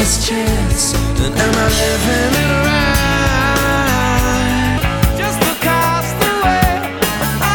last chance? And am I living